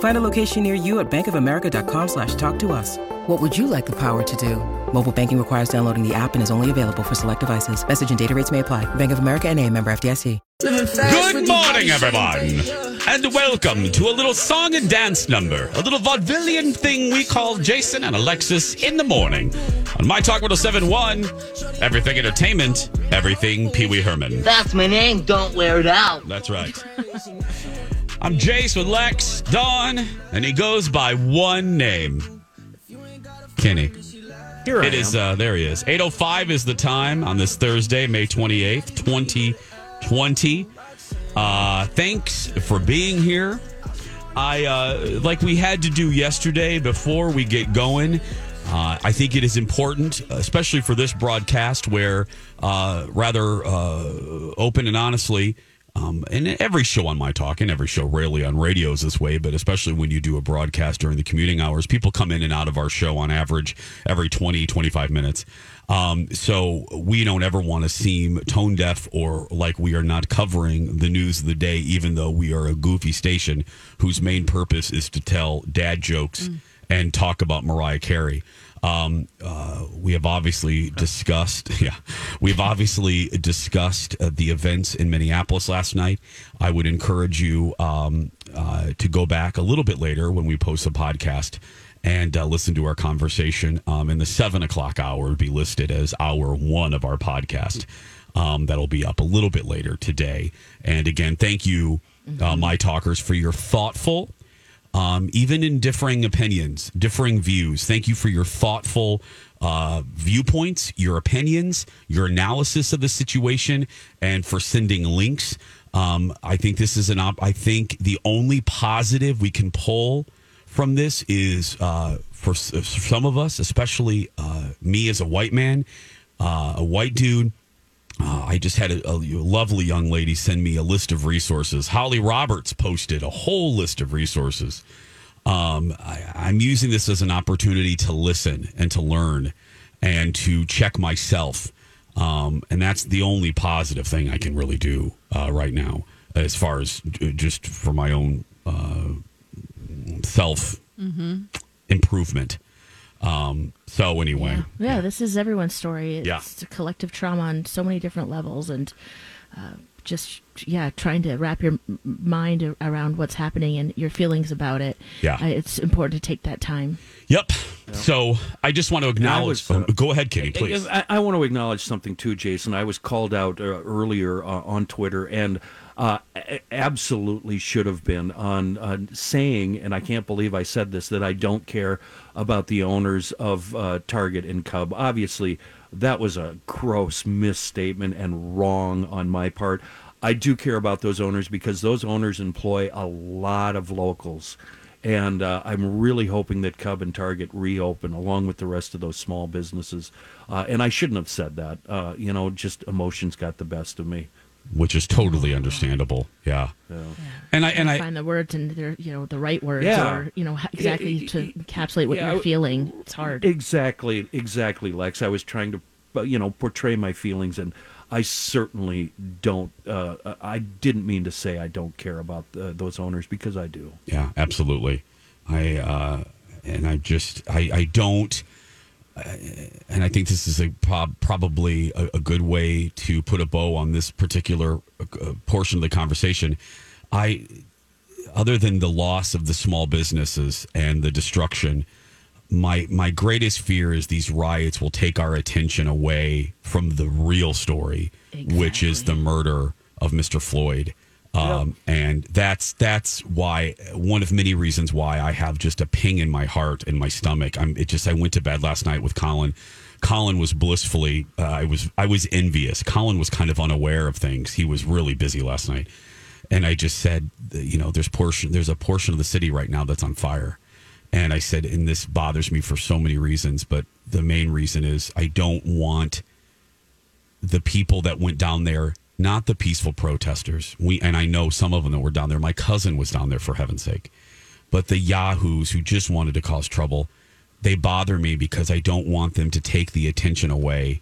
Find a location near you at bankofamerica.com slash talk to us. What would you like the power to do? Mobile banking requires downloading the app and is only available for select devices. Message and data rates may apply. Bank of America and a member FDIC. Good morning, everyone, and welcome to a little song and dance number, a little vaudevillian thing we call Jason and Alexis in the morning on My Talk 1071, Everything Entertainment, Everything Pee Wee Herman. That's my name. Don't wear it out. That's right. I'm Jace with Lex, Dawn, and he goes by one name Kenny. Here I It is, uh, there he is. 8.05 is the time on this Thursday, May 28th, 2020. Uh, thanks for being here. I, uh, like we had to do yesterday before we get going, uh, I think it is important, especially for this broadcast where, uh, rather uh, open and honestly, um, and every show on my talk and every show rarely on radio is this way, but especially when you do a broadcast during the commuting hours, people come in and out of our show on average every 20, 25 minutes. Um, so we don't ever want to seem tone deaf or like we are not covering the news of the day, even though we are a goofy station whose main purpose is to tell dad jokes and talk about Mariah Carey. Um, uh, we have obviously discussed, yeah, we've obviously discussed uh, the events in Minneapolis last night. I would encourage you um, uh, to go back a little bit later when we post the podcast and uh, listen to our conversation. Um, in the seven o'clock hour, would be listed as hour one of our podcast. Um, that'll be up a little bit later today. And again, thank you, uh, my talkers, for your thoughtful um, even in differing opinions, differing views. Thank you for your thoughtful uh, viewpoints, your opinions, your analysis of the situation, and for sending links. Um, I think this is an op- I think the only positive we can pull from this is uh, for, for some of us, especially uh, me as a white man, uh, a white dude. Uh, I just had a, a lovely young lady send me a list of resources. Holly Roberts posted a whole list of resources. Um, I, I'm using this as an opportunity to listen and to learn and to check myself. Um, and that's the only positive thing I can really do uh, right now, as far as just for my own uh, self improvement. Um, so anyway, Yeah, this is everyone's story. It's Yeah. a collective trauma on so many different levels, and uh, just yeah, trying to wrap your mind around what's happening and your feelings about it. Yeah. uh, it's important to take that time. Yep. So I just want to acknowledge. was, uh, go ahead, Kenny, please. I, I want to acknowledge something too, Jason. I was called out uh, earlier uh, on Twitter and uh, absolutely should have been on uh, saying, and I can't believe I said this, that I don't care about the owners of uh, Target and Cub. Obviously, that was a gross misstatement and wrong on my part. I do care about those owners because those owners employ a lot of locals. And uh, I'm really hoping that Cub and Target reopen along with the rest of those small businesses. Uh, and I shouldn't have said that. Uh, you know, just emotions got the best of me. Which is totally understandable. Yeah. And I and I find the words and they're you know the right words Yeah. or you know ha- exactly to encapsulate what Yeah, you're feeling. It's hard. Exactly, exactly, Lex. I was trying to, you know, portray my feelings, and I certainly don't. Uh, I didn't mean to say I don't care about uh, those owners because I do. yeah, absolutely. I uh and I just I I don't uh, and I think this is a prob- probably a, a good way to put a bow on this particular uh, portion of the conversation. I other than the loss of the small businesses and the destruction my my greatest fear is these riots will take our attention away from the real story which is the murder of Mr. Floyd. Um, and that's that's why one of many reasons why I have just a ping in my heart and my stomach. I'm it just I went to bed last night with Colin. Colin was blissfully uh, I was I was envious. Colin was kind of unaware of things. He was really busy last night. And I just said, you know, there's portion there's a portion of the city right now that's on fire. And I said, and this bothers me for so many reasons, but the main reason is I don't want the people that went down there, not the peaceful protesters. We and I know some of them that were down there. My cousin was down there for heaven's sake. But the yahoos who just wanted to cause trouble, they bother me because I don't want them to take the attention away,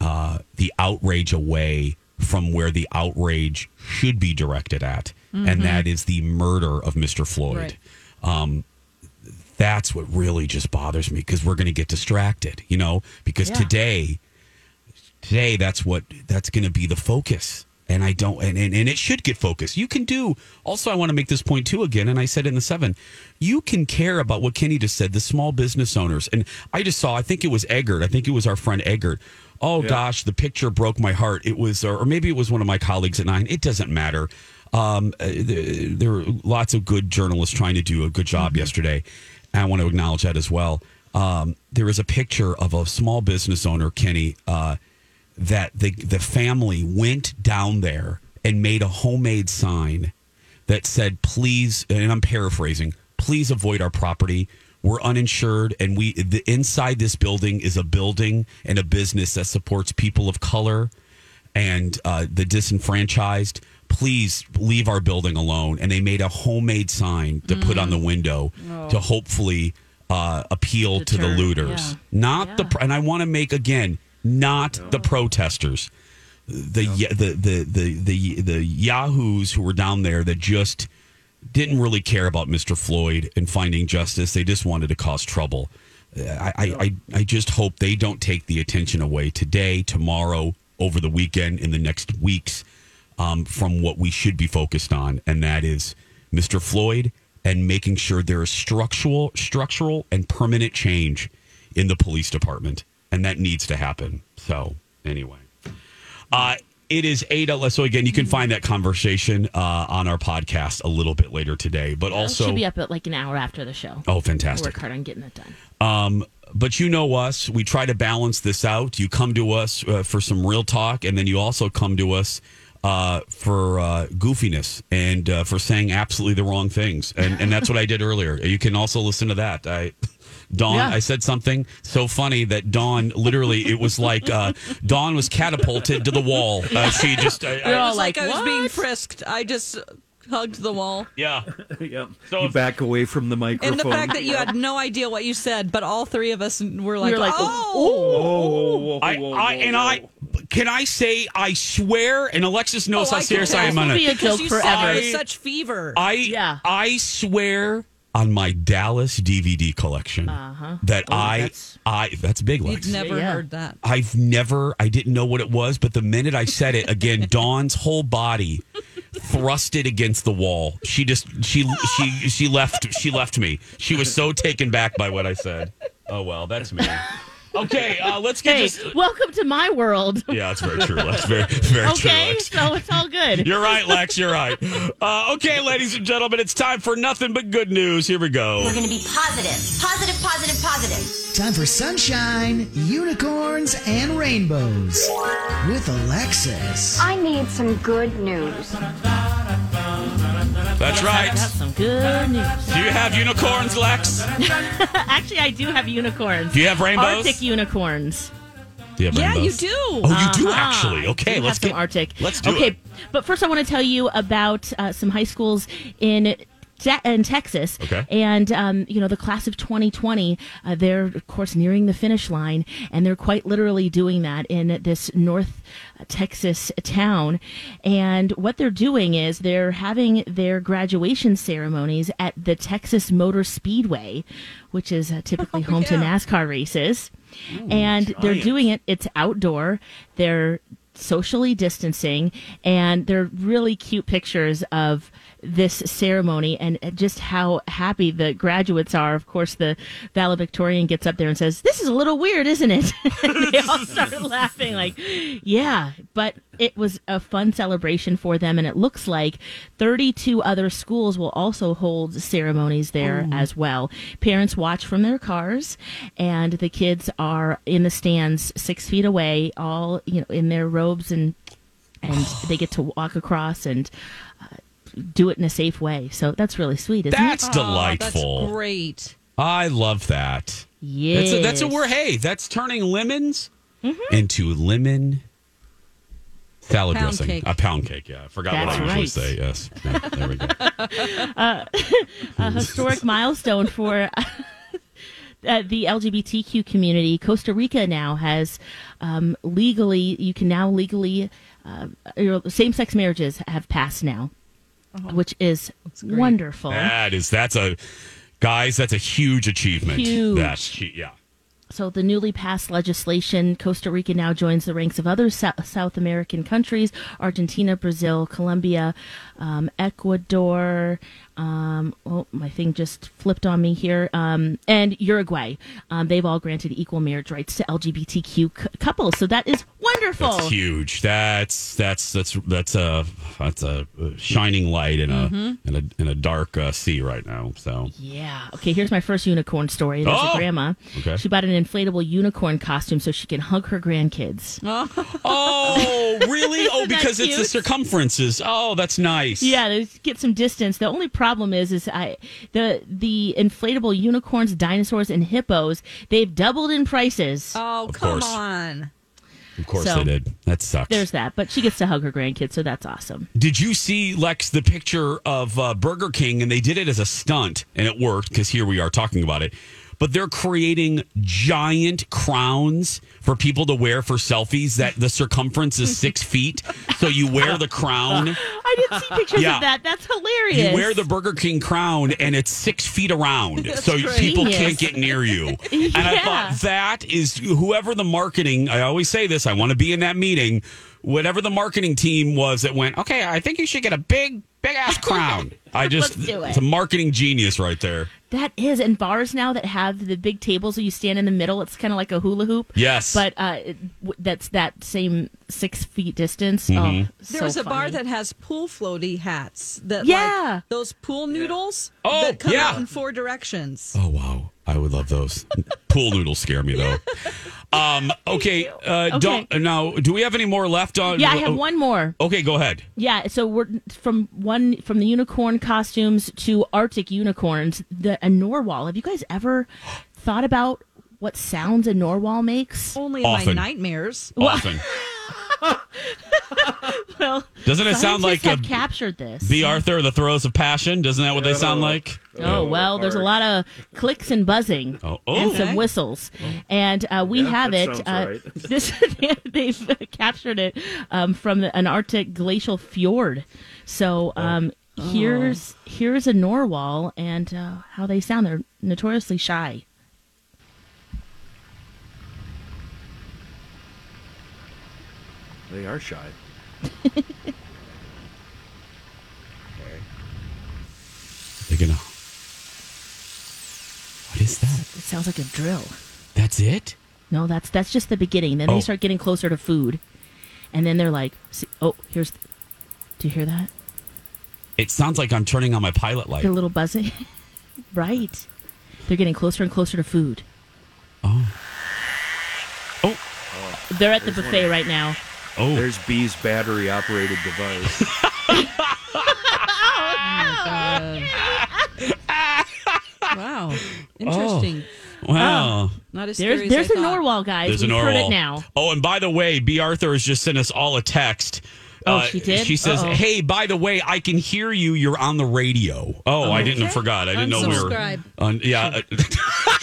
uh, the outrage away from where the outrage should be directed at, and that is the murder of Mr. Floyd. Um, that's what really just bothers me because we're going to get distracted, you know, because today today that's what that's going to be the focus. And i don't and, and, and it should get focused. You can do also i want to make this point too again and i said in the seven. You can care about what kenny just said the small business owners. And i just saw i think it was eggert. I think it was our friend eggert. Oh gosh the picture broke my heart. It was or maybe it was one of my colleagues at nine. It doesn't matter. Um, uh, there, were lots of good journalists trying to do a good job yesterday. And i want to acknowledge that as well. Um, there is a picture of a small business owner kenny uh, that the the family went down there and made a homemade sign that said please and I'm paraphrasing please avoid our property. We're uninsured and we the inside this building is a building and a business that supports people of color and uh, the disenfranchised. Please leave our building alone. And they made a homemade sign to put on the window to hopefully uh, appeal to the looters. yeah. not the and I want to make again not the protesters the, ya the the the the the yahoos who were down there that just didn't really care about Mr. Floyd and finding justice. They just wanted to cause trouble. I, I, I, I just hope they don't take the attention away today, tomorrow, over the weekend, in the next weeks um, from what we should be focused on, and that is Mr. Floyd and making sure there is structural, structural and permanent change in the police department, and that needs to happen. So anyway, uh, it is eight. So again, you can find that conversation uh, on our podcast a little bit later today, but It also should be up at like an hour after the show. oh, fantastic. Work fantastic. hard on getting it done. Um, but you know us. We try to balance this out. You come to us uh, for some real talk, and then you also come to us uh, for uh, goofiness and uh, for saying absolutely the wrong things. And and that's what I did earlier. You can also listen to that. I. Dawn, Yeah. I said something so funny that Dawn literally, it was like uh, Dawn was catapulted to the wall. Uh, she just, I, We're I- all was like, I was being frisked. I just hugged the wall. yeah. yep. So you back away from the microphone. And the fact that you had no idea what you said, but all three of us were like, were like, oh. oh, I, I and I can I say I swear, and Alexis knows Oh, how I serious can I am on This will be it. a joke you forever. said it I- with such fever. I Yeah. I swear on my Dallas DVD collection Uh-huh. that Oh, I that's- I that's big Lex. You'd never Yeah. heard that. I've never I didn't know what it was, but the minute I said it again, Dawn's whole body thrusted against the wall. She just she she she left she left me. She was so taken back by what I said. Oh well, that's me. Okay, uh, let's get Hey, this. welcome to my world. Yeah, that's very true. That's very very true. Okay, Lex. so it's all good. You're right, Lex. You're right. Uh, okay, ladies and gentlemen, it's time for nothing but good news. Here we go. We're going to be positive. Positive, positive, positive. Time for sunshine, unicorns, and rainbows with Alexis. I need some good news. That's I right. have some good news. Do you have unicorns, Lex? Actually, I do have unicorns. Do you have rainbows? Arctic unicorns. Do you have Yeah, you do. Oh, you do Uh-huh. actually. Okay, do let's have some get Arctic. Let's do okay, it. but first I want to tell you about uh, some high schools in. Te- in Texas, Okay. and um, you know the class of 2020, uh, they're of course nearing the finish line, and they're quite literally doing that in this North Texas town. And what they're doing is they're having their graduation ceremonies at the Texas Motor Speedway, which is uh, typically home to. NASCAR races. and they're doing it, it's outdoor. They're socially distancing, and they're really cute pictures of this ceremony and just how happy the graduates are. Of course, the valedictorian gets up there and says, This is a little weird, isn't it? they all start laughing, like, Yeah, but it was a fun celebration for them, and it looks like 32 other schools will also hold ceremonies there oh. as well. Parents watch from their cars, and the kids are in the stands six feet away, all you know, in their robes, and and they get to walk across and. Uh, do it in a safe way, so that's really sweet, isn't That's it? delightful. That's great. I love that. Yeah, That's a, that's a word. Hey, that's turning lemons into lemon salad Pound dressing. cake. A pound cake. Yeah, I forgot what I I usually right. say. Yes, Yeah, there we go. a historic milestone for uh, the LGBTQ community. Costa Rica now has um, legally, you can now legally, uh, same sex marriages have passed now, which is wonderful. That is that's a guys. That's a huge achievement. Huge. That's yeah. So, the newly passed legislation, Costa Rica now joins the ranks of other Sou- South American countries Argentina, Brazil, Colombia, um, Ecuador. Um, oh, my thing just flipped on me here. Um, and Uruguay. Um, they've all granted equal marriage rights to LGBTQ c- couples. So, that is wonderful. That's huge. That's that's that's that's a that's a shining light in a Mm-hmm. in a in a dark uh, sea right now. So Yeah. Okay, here's my first unicorn story. There's Oh! a grandma. Okay. She bought an inflatable unicorn costume so she can hug her grandkids. oh really? Oh, because it's the circumferences. Oh, that's nice. Yeah, they get some distance. The only problem is, is I the the inflatable unicorns, dinosaurs, and hippos they've doubled in prices. Oh, Of come course. on. Of course So- they did. That sucks. There's that, but she gets to hug her grandkids, so that's awesome. Did you see Lex the picture of uh, Burger King and they did it as a stunt and it worked because here we are talking about it. But they're creating giant crowns for people to wear for selfies that the circumference is six feet. So you wear the crown. I didn't see pictures Yeah. of that. That's hilarious. You wear the Burger King crown and it's six feet around. so great. people can't get near you. And I thought that is whoever the marketing, I always say this, I want to be in that meeting. Whatever the marketing team was that went, okay, I think you should get a big, big ass crown. I just, Let's do it. it's a marketing genius right there. That is, and bars now that have the big tables where you stand in the middle, it's kind of like a hula hoop. Yes. But uh, it, w- that's that same six feet distance. Mm-hmm. Oh, There's so a bar funny. that has pool floaty hats that Yeah. like those pool noodles Oh, that come yeah. out in four directions. Oh, wow. I would love those. Pool noodles scare me, though. Um, okay. Uh, Okay. Don't, now, do we have any more left on? Yeah, I have one more. Okay, go ahead. Yeah, so we're from one from the unicorn costumes to Arctic unicorns. The a narwhal. Have you guys ever thought about what sounds a narwhal makes? Only in Often. my nightmares. Often. Well, Doesn't it sound like scientists have a captured this. The Arthur, the throes of passion? Doesn't that what they sound like? Oh well, there's a lot of clicks and buzzing Oh, oh. and some Okay. whistles, and uh, we have it. Uh, right. this they've captured it um, from the, an Arctic glacial fjord. So um, here's here's a narwhal and uh, how they sound. They're notoriously shy. They are shy. okay. They're gonna. What is that? It sounds like a drill. That's it? No, that's that's just the beginning. Then Oh. they start getting closer to food, and then they're like, "See- "Oh, here's." Do you hear that? It sounds like I'm turning on my pilot light. A little buzzing. right. They're getting closer and closer to food. Oh. Oh. They're at the buffet right now. Oh. There's B's battery operated device. Wow. Interesting. Wow. Not as There's scary there's as I a thought. narwhal, guys. There's a We've narwhal. heard it now. Oh, and by the way, B. Arthur has just sent us all a text. Oh, Uh, she did? She says, Uh-oh. "Hey, by the way, I can hear you. You're on the radio." Oh, I didn't Okay. forgot. I didn't know we were. Unsubscribe. On, yeah, uh,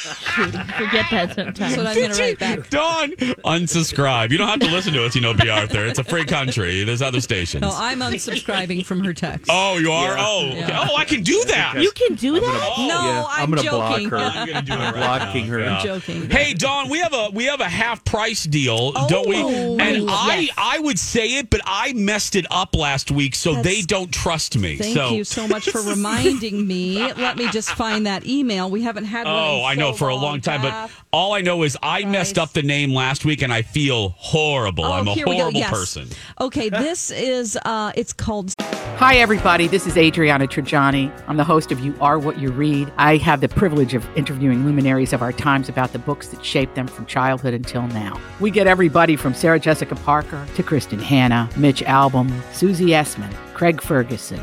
Forget that sometimes. That's what I'm going to write back. Dawn, unsubscribe. You don't have to listen to us. You know, B. Arthur. It's a free country. There's other stations. No, I'm unsubscribing from her text. oh, you are. Oh, okay. Yeah. oh, I can do that. you can do that? Oh, no, yeah, I'm, I'm gonna joking. block her. I'm gonna do it right blocking now. her. I'm joking. Hey Dawn, we have a we have a half price deal, don't we? Oh, And I yes. I would say it, but I messed it up last week, so That's- they don't trust me. Thank so you so much for reminding me. Let me just find that email. We haven't had one. Oh, in I know. Show for a long time, but all I know is I messed up the name last week, and I feel horrible. I'm a Oh, here we go. horrible Yes. person. Okay, this is uh it's called Hi, everybody. This is Adriana Trigiani. I'm the host of You Are What You Read. I have the privilege of interviewing luminaries of our times about the books that shaped them from childhood until now. We get everybody from Sarah Jessica Parker to Kristin Hannah, Mitch Albom, Susie Essman, Craig Ferguson,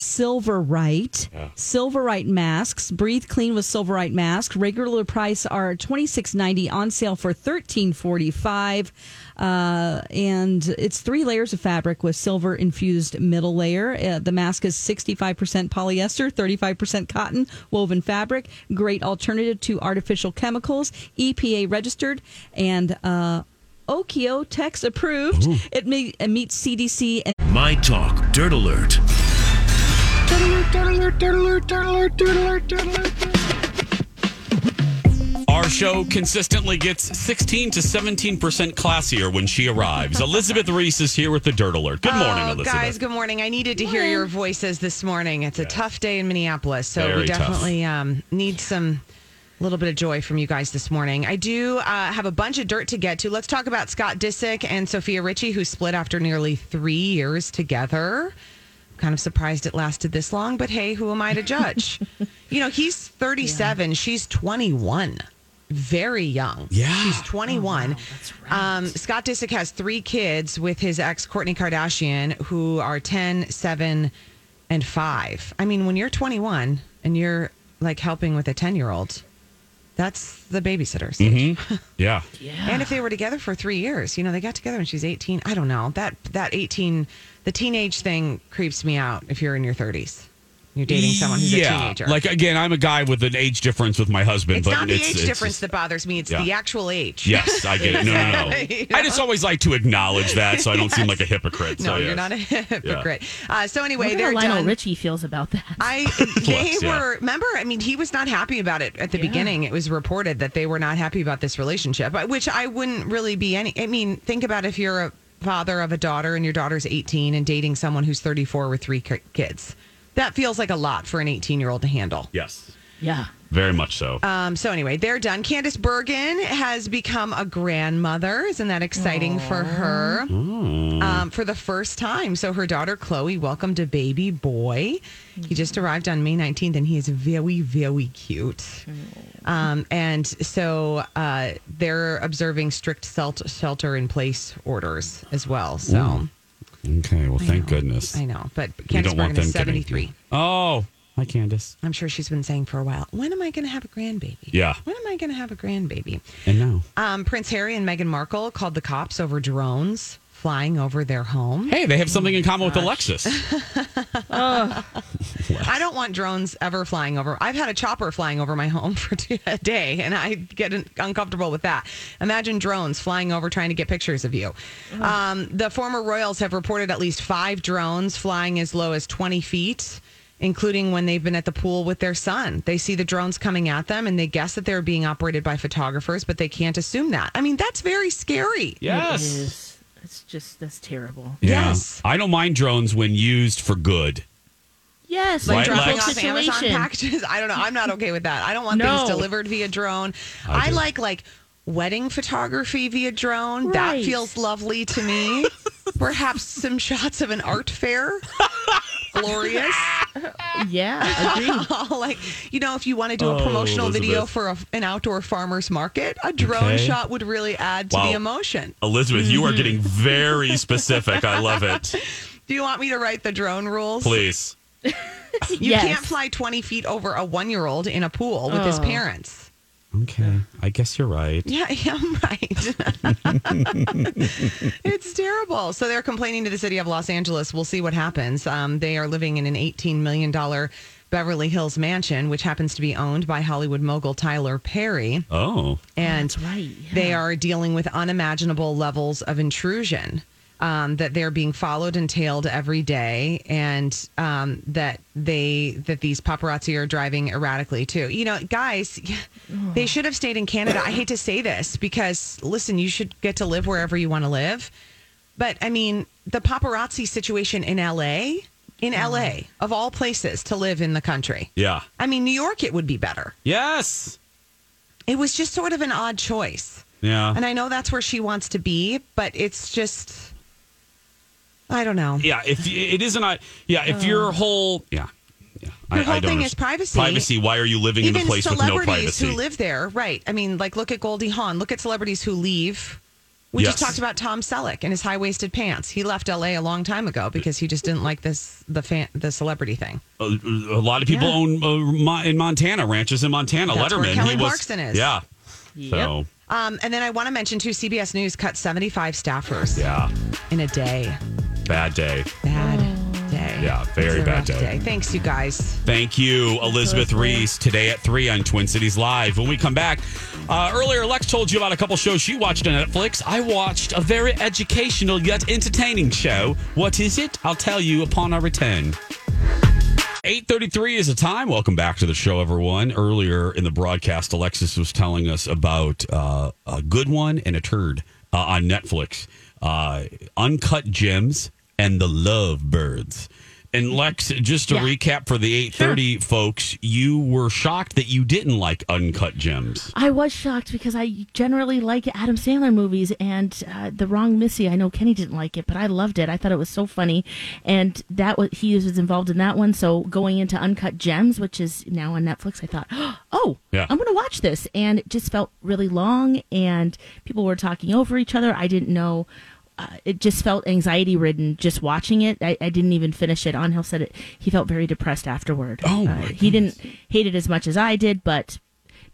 Silverite. Silverite masks. Breathe clean with Silverite masks. Regular price are twenty six ninety. On sale for thirteen forty five. Uh, and it's three layers of fabric with silver infused middle layer. Uh, the mask is sixty five percent polyester, thirty five percent cotton woven fabric. Great alternative to artificial chemicals. EPA registered and uh, Oeko-Tex approved. It, may, it meets CDC and My Talk Dirt Alert. Our show consistently gets 16 to 17% classier when she arrives. Elizabeth Reese is here with the Dirt Alert. Good morning, Oh, Elizabeth. Guys, good morning. I needed to hear your voices this morning. It's a tough day in Minneapolis, so Very we definitely um, need some little bit of joy from you guys this morning. I do uh, have a bunch of dirt to get to. Let's talk about Scott Disick and Sofia Richie, who split after nearly three years together. Kind of surprised it lasted this long, but hey, who am I to judge? you know, he's 37, she's 21. Very young. Yeah. She's 21. um, Scott Disick has three kids with his ex, Kourtney Kardashian, who are 10, 7, and 5. I mean, when you're 21 and you're like helping with a 10 year old, that's the babysitter stage. Mhm. Yeah. And if they were together for three years, you know, they got together when she's 18. I don't know. That that 18, the teenage thing creeps me out if you're in your 30s. You're dating someone who's yeah. a teenager. Like, again, I'm a guy with an age difference with my husband, it's but not the it's, age it's difference just- that bothers me. It's Yeah. the actual age. Yes, I get it. No, no, no. You I just always like to acknowledge that so I don't seem like a hypocrite. No, so, you're not a hypocrite. Uh, so anyway, they're how Lionel done. Richie feels about that. I they Plus, yeah. were remember. I mean, he was not happy about it at the Yeah. beginning. It was reported that they were not happy about this relationship, uh, which I wouldn't really be any. I mean, think about if you're a father of a daughter and your daughter's 18 and dating someone who's 34 with three kids. That feels like a lot for an 18 year old to handle. Yes. Yeah. Very much so. Um, so anyway, they're done. Candice Bergen has become a grandmother. Isn't that exciting for her? Um, for the first time. So her daughter Chloe welcomed a baby boy. He just arrived on May 19th, and he is very, very cute. Um, and so uh, they're observing strict selt- shelter in place orders as well. So okay. Well, thank know. goodness. I know, but We Candice don't Bergen them is getting- 73. Oh, hi, Candice. I'm sure she's been saying for a while, when am I going to have a grandbaby? Yeah. When am I going to have a grandbaby? And now. Um, Prince Harry and Meghan Markle called the cops over drones flying over their home. Hey, they have something in common with Alexis. I don't want drones ever flying over. I've had a chopper flying over my home for a day, and I get uncomfortable with that. Imagine drones flying over trying to get pictures of you. Um, the former royals have reported at least five drones flying as low as 20 feet. Including when they've been at the pool with their son. They see the drones coming at them and they guess that they're being operated by photographers, but they can't assume that. I mean, that's very scary. Yes. It is. It's just, that's terrible. Yeah. Yes. I don't mind drones when used for good. Yes. like Right, dropping Lex? off Amazon Situation. packages. I don't know. I'm not okay with that. I don't want No. things delivered via drone. I I, like like wedding photography via drone. That feels lovely to me. Perhaps some shots of an art fair. Glorious. Yeah. Agreed. like, you know, if you want to do a Oh, promotional video for a, an outdoor farmer's market, a drone Okay. shot would really add to Wow. the emotion. Elizabeth, you Mm-hmm. are getting very specific. I love it. Do you want me to write the drone rules? Please. You Yes. can't fly 20 feet over a one year old in a pool with his Oh. parents. Okay. I guess you're right. Yeah, I'm right. it's terrible. So they're complaining to the city of Los Angeles. We'll see what happens. Um, they are living in an $18 million Beverly Hills mansion, which happens to be owned by Hollywood mogul Tyler Perry. Oh. And That's right. yeah. they are dealing with unimaginable levels of intrusion. Um, that they're being followed and tailed every day, and um, that they that these paparazzi are driving erratically too. You know, guys, they should have stayed in Canada. I hate to say this because listen, you should get to live wherever you want to live, but I mean the paparazzi situation in L.A. In LA, of all places to live in the country. Yeah. I mean, New York, it would be better. Yes. It was just sort of an odd choice. Yeah. And I know that's where she wants to be, but it's just, I don't know. Yeah, if it isn't a yeah, if your whole yeah, yeah, Your whole I don't thing is privacy. Privacy. Why are you living in Even a place with no celebrities privacy? who live there, right? I mean, like look at Goldie Hawn. Look at celebrities who leave. We just talked about Tom Selleck and his high waisted pants. He left L.A. a long time ago because he just didn't like this the fan, the celebrity thing. a, a lot of people Yeah. own uh, Mo- in Montana ranches in Montana. That's Letterman, where Kelly he was Clarkson is. yeah. So Um, and then I want to mention too, CBS News cut seventy five staffers yeah, in a day. Bad day. Bad day. Yeah, very bad rough day. Thanks, you guys. Thank you, Elizabeth Reese, today at 3 on Twin Cities Live. When we come back, uh, earlier, Lex told you about a couple shows she watched on Netflix. I watched a very educational yet entertaining show. What is it? I'll tell you upon our return. 8.33 is the time. Welcome back to the show, everyone. Earlier in the broadcast, Alexis was telling us about uh, a good one and a turd uh, on Netflix. Uh, Uncut Gems and The Lovebirds. And Lex, just to Yeah. recap for the 830 folks, you were shocked that you didn't like Uncut Gems. I was shocked because I generally like Adam Sandler movies, and uh, The Wrong Missy. I know Kenny didn't like it, but I loved it. I thought it was so funny, and that was he was involved in that one. So going into Uncut Gems, which is now on Netflix, I thought, oh, Yeah. I'm going to watch this, and it just felt really long, and people were talking over each other. I didn't know. Uh, it just felt anxiety ridden just watching it. I, I didn't even finish it. Angel said it. He felt very depressed afterward. Oh, Uh, he didn't hate it as much as I did, but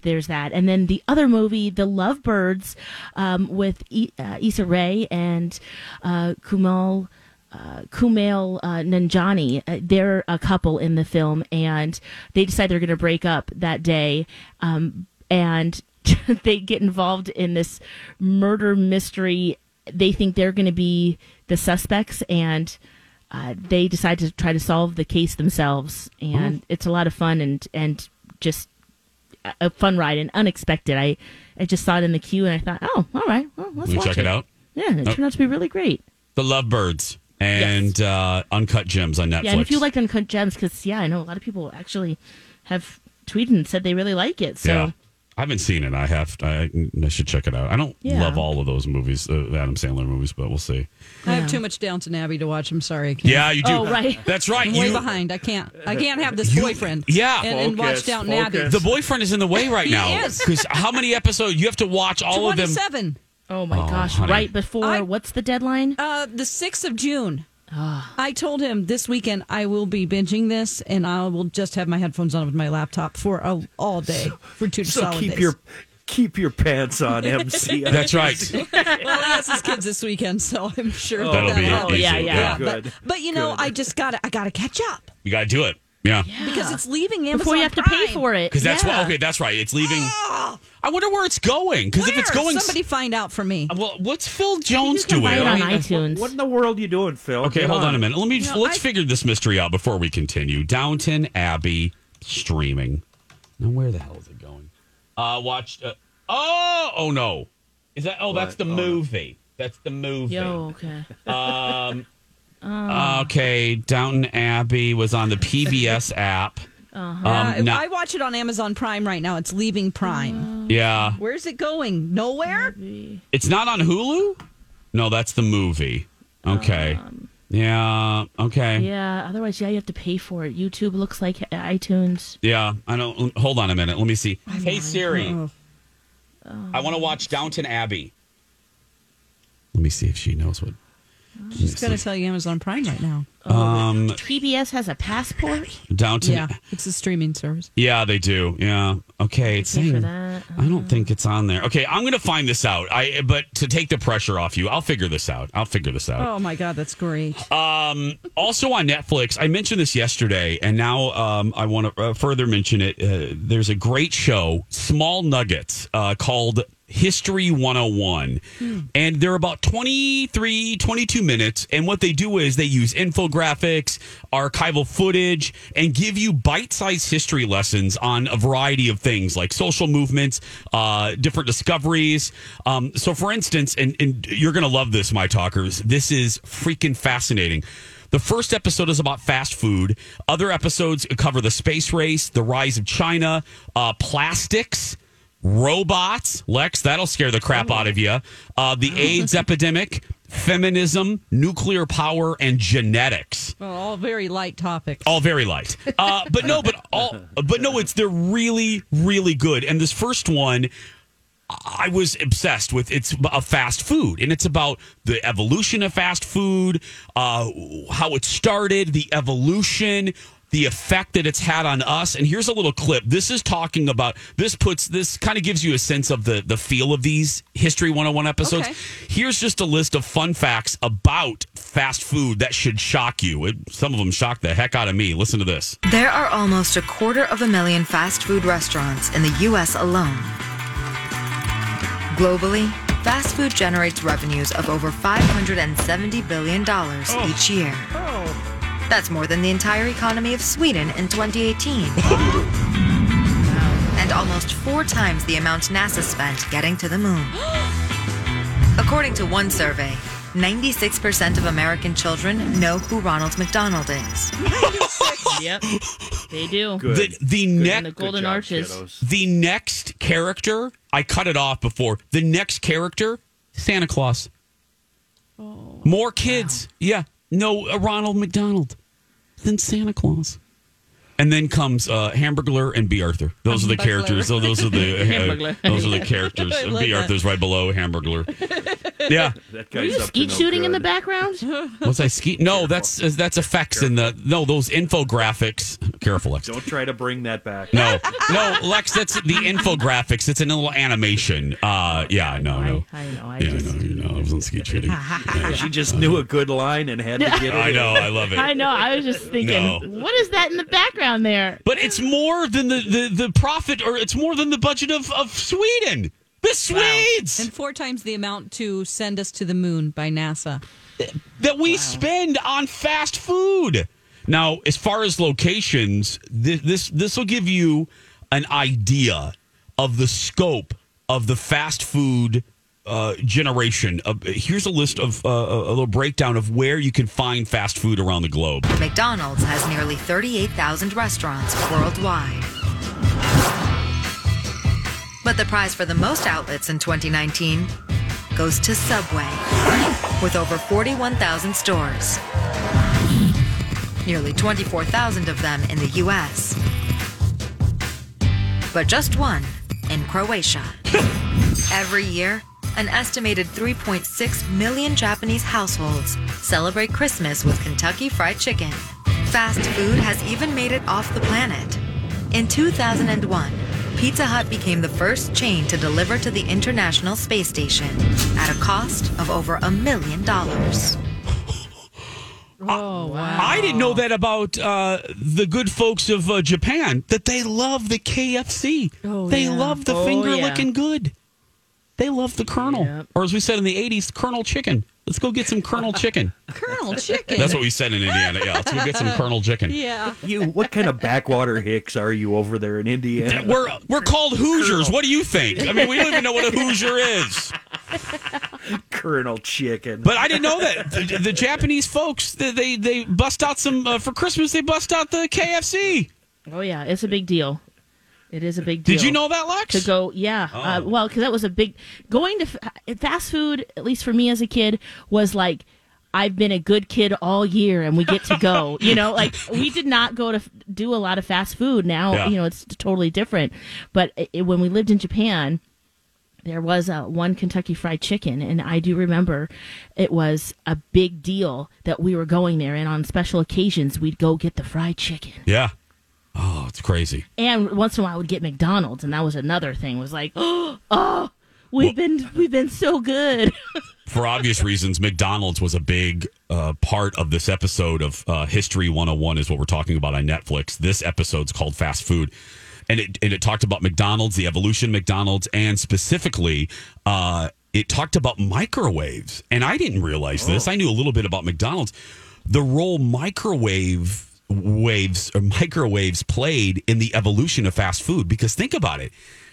there's that. And then the other movie, The Lovebirds, um, with I- uh, Issa Rae and uh, Kumail. Uh, Kumail uh, Nanjiani, uh, they're a couple in the film, and they decide they're going to break up that day, um, and they get involved in this murder mystery. They think they're going to be the suspects, and uh, they decide to try to solve the case themselves. And it's a lot of fun and and just a- fun ride and unexpected. I I just saw it in the queue, and I thought, oh, all right, well, let's check it out? Yeah, it Oh. turned out to be really great. The Lovebirds and uh, Uncut Gems on Netflix. Yeah, and if you liked Uncut Gems, because yeah, I know a lot of people actually have tweeted and said they really like it. So Yeah. I haven't seen it. I have. I, I should check it out. I don't Yeah. love all of those movies, uh, Adam Sandler movies, but we'll see. I have too much Downton Abbey to watch. I'm sorry. I can't. Yeah, you do. Oh, right. That's right. I'm way behind. I can't. I can't have this You- boyfriend. yeah. and, and watch Focus, Downton Abbey. The boyfriend is in the way right He now. is. Because how many episodes you have to watch all of them? Twenty-seven. oh my Oh, gosh, honey. right before I- what's the deadline? Uh, the sixth of June. I told him this weekend I will be binging this, and I will just have my headphones on with my laptop for a, all day for two So solid keep days. your keep your pants on, MC. That's right. well, he has his kids this weekend, so I'm sure That'll that be helps. easy. yeah, yeah. Good. But, but you know, I just got to I got to catch up You got to do it. Yeah. because it's leaving Amazon before you have to pay for it. Because that's yeah. what. Okay, that's right. It's leaving. I wonder where it's going. Because if it's Where? going, somebody find out for me. well, what's Phil Jones can doing? buy it I on mean, iTunes. What in the world are you doing, Phil? Okay, Get hold on. a minute. Let me No, let's I- figure this mystery out before we continue. Downton Abbey streaming. Now, where the hell is it going? Uh, watched. Uh, oh, oh no, is that? Oh, that's the Oh, movie. That's the movie. Yo, okay. Um. Oh. Okay, Downton Abbey was on the PBS app. Uh-huh. Uh, Um, no- I watch it on Amazon Prime right now. It's leaving Prime. yeah, Where's it going? Nowhere. it's not on Hulu. No, that's the movie. Okay. yeah. Okay. Yeah. Otherwise, yeah, you have to pay for it. YouTube looks like iTunes. Yeah, I don't. Hold on a minute. Let me see. Hey Siri, I want to watch Downton Abbey. Let me see if she knows what. She's going to tell you Amazon Prime right now. Um, PBS has a passport. Downton. Yeah, it's a streaming service. Yeah, they do. Yeah. Okay. It's Pay for saying. that. I don't think it's on there. Okay, I'm gonna find this out. I but to take the pressure off you, I'll figure this out. I'll figure this out. Oh my God, that's great. Um, also on Netflix, I mentioned this yesterday, and now um, I want to uh, further mention it. Uh, there's a great show, Small Nuggets, uh, called History 101. And they're about 23, 22 minutes. And what they do is they use infographics, archival footage, and give you bite sized history lessons on a variety of things like social movements, uh, different discoveries. Um, so, for instance, and, and you're going to love this, my talkers, this is freaking fascinating. The first episode is about fast food. Other episodes cover the space race, the rise of China, uh, plastics, robots. Lex, that'll scare the crap out of you. Uh, the AIDS epidemic, feminism, nuclear power, and genetics. Well, all very light topics. All very light. Uh, but no, but all, but no, it's they're really, really good. And this first one, I was obsessed with. It's a fast food, and it's about the evolution of fast food, uh, how it started, the evolution, the effect that it's had on us. And here's a little clip. This is talking about. This puts this kind of gives you a sense of the the feel of these History 101 episodes. Okay. Here's just a list of fun facts about fast food that should shock you. It, some of them shock the heck out of me. Listen to this. There are almost a quarter of a million fast food restaurants in the U.S. alone. Globally, fast food generates revenues of over $570 billion oh. each year. Oh. That's more than the entire economy of Sweden in 2018. and almost four times the amount NASA spent getting to the moon. According to one survey, 96% of American children know who Ronald McDonald is. yep, they do. The the And next the Golden Arches. The next character, I cut it off before. The next character, Santa Claus. Oh, More kids. Yeah. No, uh, Ronald McDonald. Then Santa Claus. And then comes uh, Hamburglar and B. Arthur. Those are the characters. So those are the uh, those are the characters. I like B. that. Arthur's right below Hamburglar. Yeah. That Were you skeet shooting in the background? Was I ski? No, that's that's effects in the no those infographics. Careful, Lex. Don't try to bring that back. No, no, Lex. That's the infographics. It's a little animation. Uh, yeah, no, no. I know. I yeah, just. no, you know, I wasn't skeet shooting. She just knew a good line and had to get it. I in. know. I love it. I know. I was just thinking, No. what is that in the background there? But it's more than the, the, the profit, or it's more than the budget of, of Sweden. The Swedes And four times the amount to send us to the moon by NASA. that we spend on fast food. Now, as far as locations, this this this will give you an idea of the scope of the fast food uh, generation. Uh, here's a list of uh, a little breakdown of where you can find fast food around the globe. McDonald's has nearly 38,000 restaurants worldwide. But the prize for the most outlets in 2019 goes to Subway, with over 41,000 stores. Nearly 24,000 of them in the U.S. But just one in Croatia. Every year, an estimated 3.6 million Japanese households celebrate Christmas with Kentucky Fried Chicken. Fast food has even made it off the planet. In 2001, Pizza Hut became the first chain to deliver to the International Space Station at a cost of over a million dollars. Oh wow! I didn't know that about uh, the good folks of uh, Japan. That they love the KFC. Oh, they yeah. love the Oh, finger yeah. licking good. They love the Colonel, or as we said in the '80s, Colonel Chicken. Let's go get some Colonel Chicken. Colonel Chicken. That's what we said in Indiana. Yeah, let's go get some Colonel Chicken. Yeah. You, what kind of backwater hicks are you over there in Indiana? We're we're called Hoosiers. What do you think? I mean, we don't even know what a Hoosier is. Colonel Chicken. But I didn't know that the, the Japanese folks they they, they bust out some uh, for Christmas. They bust out the KFC. Oh yeah, it's a big deal. It is a big deal. Did you know that, Lex? To go, yeah. Uh, Oh. well, because that was a big going to f- fast food. At least for me as a kid, was like I've been a good kid all year, and we get to go. you know, like we did not go to f- do a lot of fast food. Now, Yeah. you know, it's totally different. But it, when we lived in Japan, there was uh, one Kentucky Fried Chicken, and I do remember it was a big deal that we were going there, and on special occasions we'd go get the fried chicken. Yeah. Oh, it's crazy. And once in a while, I would get McDonald's, and that was another thing. Was like, oh, oh we've been we've been so good. For obvious reasons, McDonald's was a big uh, part of this episode of uh, History 101, is what we're talking about on Netflix. This episode's called Fast Food. and it and it talked about McDonald's, the evolution of McDonald's, and specifically, uh, it talked about microwaves. And I didn't realize this. I knew a little bit about McDonald's. The role microwave waves or microwaves played in the evolution of fast food. Because think about it.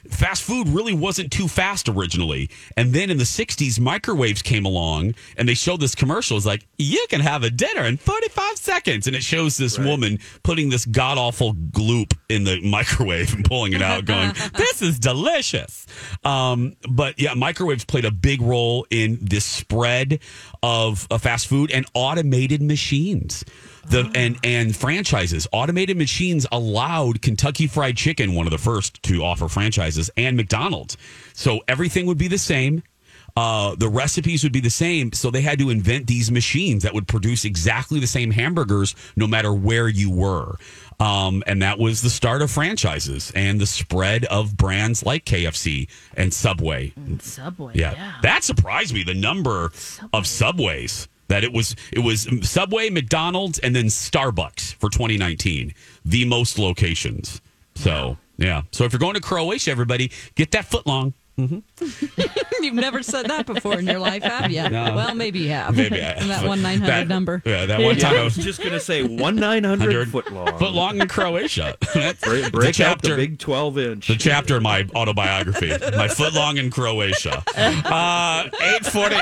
Fast food really wasn't too fast originally. And then in the 60s, microwaves came along and they showed this commercial. It's like, you can have a dinner in 45 seconds. And it shows this woman putting this god awful gloop in the microwave and pulling it out, going, this is delicious. Um, but yeah, microwaves played a big role in this spread of uh, fast food and automated machines. The and and franchises, automated machines allowed Kentucky Fried Chicken, one of the first to offer franchises, and McDonald's. So everything would be the same. Uh, the recipes would be the same. So they had to invent these machines that would produce exactly the same hamburgers no matter where you were. Um, and that was the start of franchises and the spread of brands like KFC and Subway. Subway. Yeah. Yeah. That surprised me. The number of subways that it was it was Subway, McDonald's, and then Starbucks for 2019. The most locations. So yeah. So if you're going to Croatia, everybody get that foot long. You've never said that before in your life, have you? No. Well, maybe you have. Maybe I- And that one nine hundred number. Yeah, that one time I I was was just going to say one nine hundred foot long. foot long in Croatia. That's Break, the break out chapter. the big twelve inch. the chapter in my autobiography, my foot long in Croatia. Uh, 840.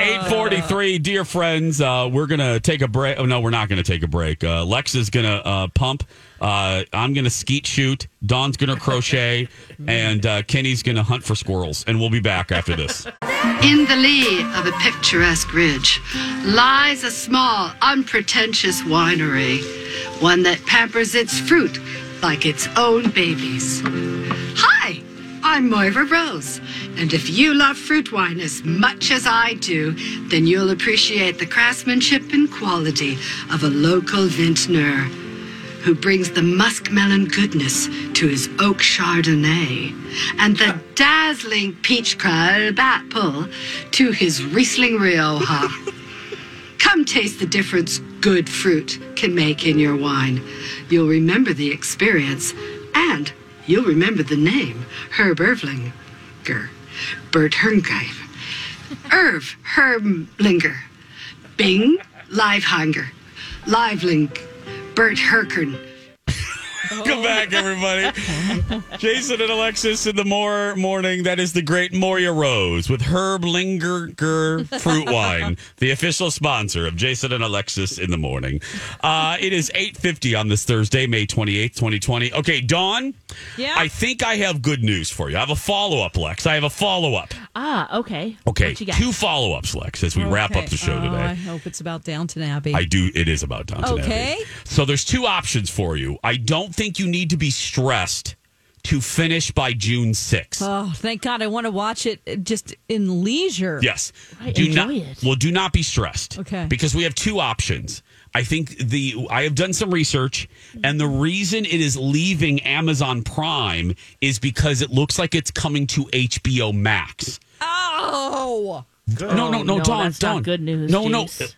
843, dear friends, uh, we're going to take a break. Oh, no, we're not going to take a break. Uh, Lex is going to uh, pump. Uh, I'm going to skeet shoot. Dawn's going to crochet. and uh, Kenny's going to hunt for squirrels. And we'll be back after this. In the lee of a picturesque ridge lies a small, unpretentious winery, one that pampers its fruit like its own babies. Hi, I'm Moira Rose, and if you love fruit wine as much as I do, then you'll appreciate the craftsmanship and quality of a local vintner who brings the muskmelon goodness to his oak chardonnay and the dazzling peach crab apple to his Riesling Rioja. Come taste the difference good fruit can make in your wine. You'll remember the experience and you'll remember the name, Herb Ervlinger. Bert Herngave. Irv Herblinger. Bing Livehanger. Liveling. Bert Herkern. Come back, everybody. Jason and Alexis in the more morning. That is the great Moira Rose with Herb Linger Fruit Wine, the official sponsor of Jason and Alexis in the morning. Uh, it is 8.50 on this Thursday, May 28th, 2020. Okay, Dawn, Yeah. I think I have good news for you. I have a follow-up, Lex. I have a follow-up. Ah, okay. Okay, What you got? two follow-ups, Lex, as we wrap up the show Oh, today. I hope it's about Downton Abbey. I do. It is about Downton Okay. Abbey. So there's two options for you. I don't think you need to be stressed to finish by June 6th. Oh, thank God! I want to watch it just in leisure. yes. Right, do enjoy not. it. Well, do not be stressed. Okay. Because we have two options. I think the I have done some research, and the reason it is leaving Amazon Prime is because it looks like it's coming to HBO Max. Oh, no, no, no, no, Dawn, that's not Dawn. good news, No, no. Jace.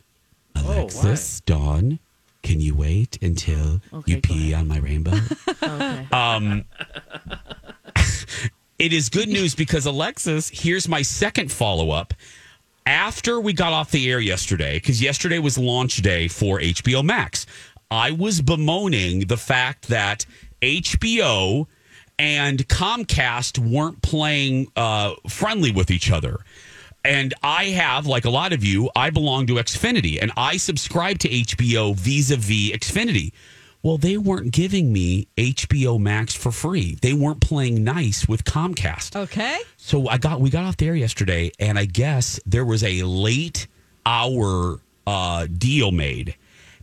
Alexis, Dawn, can you wait until you pee on my rainbow? Okay. Um, it is good news because Alexis, here's my second follow up. After we got off the air yesterday, because yesterday was launch day for HBO Max, I was bemoaning the fact that HBO and Comcast weren't playing uh, friendly with each other. And I have, like a lot of you, I belong to Xfinity and I subscribe to HBO vis a vis Xfinity. Well, they weren't giving me HBO Max for free. They weren't playing nice with Comcast. okay. So I got we got off the air yesterday, and I guess there was a late hour uh, deal made,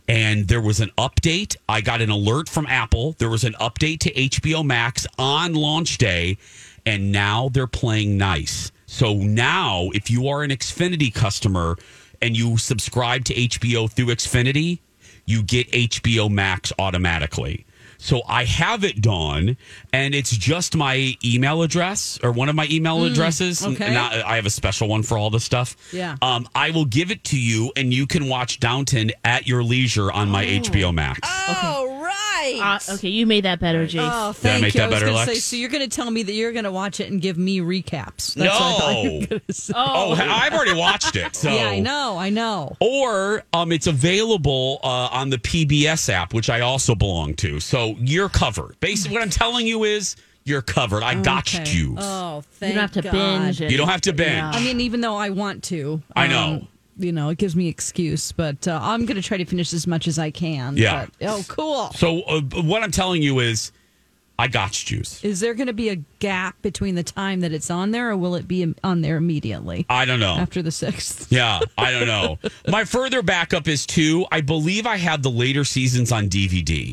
and there was an update. I got an alert from Apple. There was an update to HBO Max on launch day, and now they're playing nice. So now, if you are an Xfinity customer and you subscribe to HBO through Xfinity, you get HBO Max automatically. So I have it, Dawn, and it's just my email address or one of my email Mm, addresses. okay. And I, I have a special one for all this stuff. Yeah. Um, I will give it to you, and you can watch Downton at your leisure on my HBO Max. All right. Right. Uh, okay, you made that better, Jace. Oh, I thank make you. that I was better, gonna Lex? say, so you're going to tell me that you're going to watch it and give me recaps. That's what I thought you were No. gonna say. Oh, I've already watched it. So yeah, I know, I know. Or um, it's available uh, on the PBS app, which I also belong to. So you're covered. Basically, what I'm telling you is you're covered. I gotched Okay. you. Oh, thank you don't have to God. binge. You don't have to binge. I mean, even though I want to, I know. um, you know, it gives me excuse, but uh, I'm going to try to finish as much as I can. Yeah. But, oh, cool. So uh, what I'm telling you is, I gotched you. Is there going to be a gap between the time that it's on there, or will it be on there immediately I don't know. after the sixth? Yeah, I don't know. My further backup is two. I believe I have the later seasons on DVD.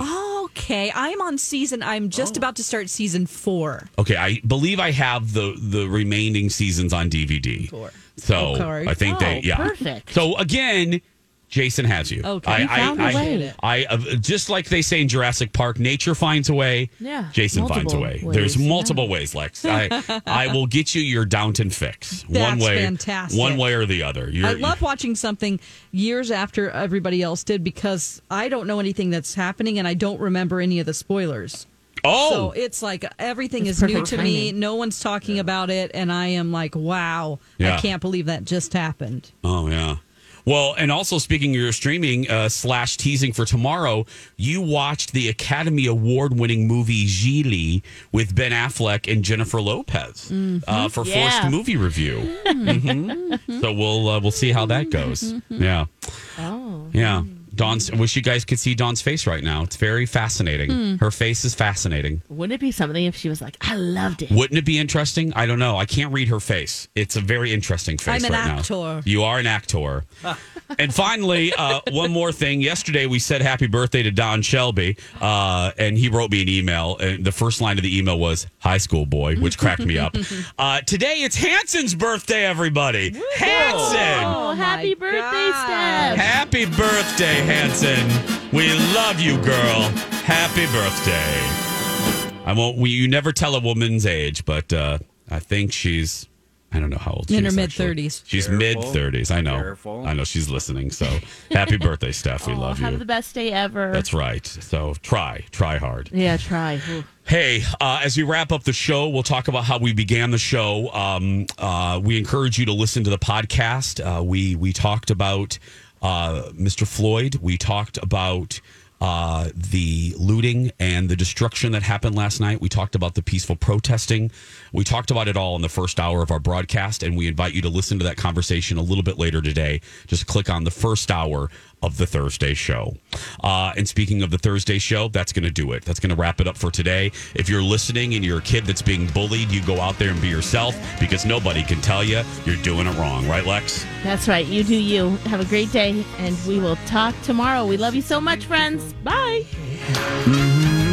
Okay, I'm on season. I'm just Oh. about to start season four. Okay, I believe I have the the remaining seasons on DVD. So I think they Oh, yeah. perfect. So again, Jason has you. Okay. I, found a I, way. I, I uh, just like they say in Jurassic Park, nature finds a way. Yeah, Jason finds a multiple way. There's ways, multiple ways, Lex. I I will get you your Downton fix. one That's way, fantastic. one way or the other. You're, I love watching something years after everybody else did because I don't know anything that's happening and I don't remember any of the spoilers. Oh, So it's like everything It's is new perfect to me. No one's talking about it, and I am like, wow, Yeah. I can't believe that just happened. Oh yeah. Well, and also speaking of your streaming uh, slash teasing for tomorrow, you watched the Academy Award winning movie Gigli with Ben Affleck and Jennifer Lopez uh, for Yeah. forced movie review. Mhm. So we'll uh, we'll see how that goes. Yeah, Oh. yeah. Dawn's. I wish you guys could see Dawn's face right now. It's very fascinating. Her face is fascinating. Wouldn't it be something if she was like, I loved it? Wouldn't it be interesting? I don't know. I can't read her face. It's a very interesting face I'm an right actor. now. You are an actor. and finally, uh, one more thing. Yesterday, we said happy birthday to Don Shelby, uh, and he wrote me an email. And the first line of the email was "High school boy," which cracked me up. Uh, today, it's Hanson's birthday. Everybody, Hanson. Oh, happy birthday, God. Steph. Happy birthday, Hanson. We love you, girl. Happy birthday. I won't. We, you never tell a woman's age, but uh, I think she's. I don't know how old she In her mid thirties. She's mid thirties. I know. Careful. I know she's listening. So happy birthday, Steph. We Oh, love have you. Have the best day ever. That's right. So try, try hard. yeah, try. Ooh. Hey, uh, as we wrap up the show, we'll talk about how we began the show. Um, uh, we encourage you to listen to the podcast. Uh, we we talked about uh, Mr. Floyd. We talked about uh, the looting and the destruction that happened last night. We talked about the peaceful protesting. We talked about it all in the first hour of our broadcast, and we invite you to listen to that conversation a little bit later today. Just click on the first hour of the Thursday show. Uh, and speaking of the Thursday show, that's going to do it. That's going to wrap it up for today. If you're listening and you're a kid that's being bullied, you go out there and be yourself because nobody can tell you you're doing it wrong, right, Lex? That's right. You do you. Have a great day, and we will talk tomorrow. We love you so much, friends. Bye. Mm-hmm.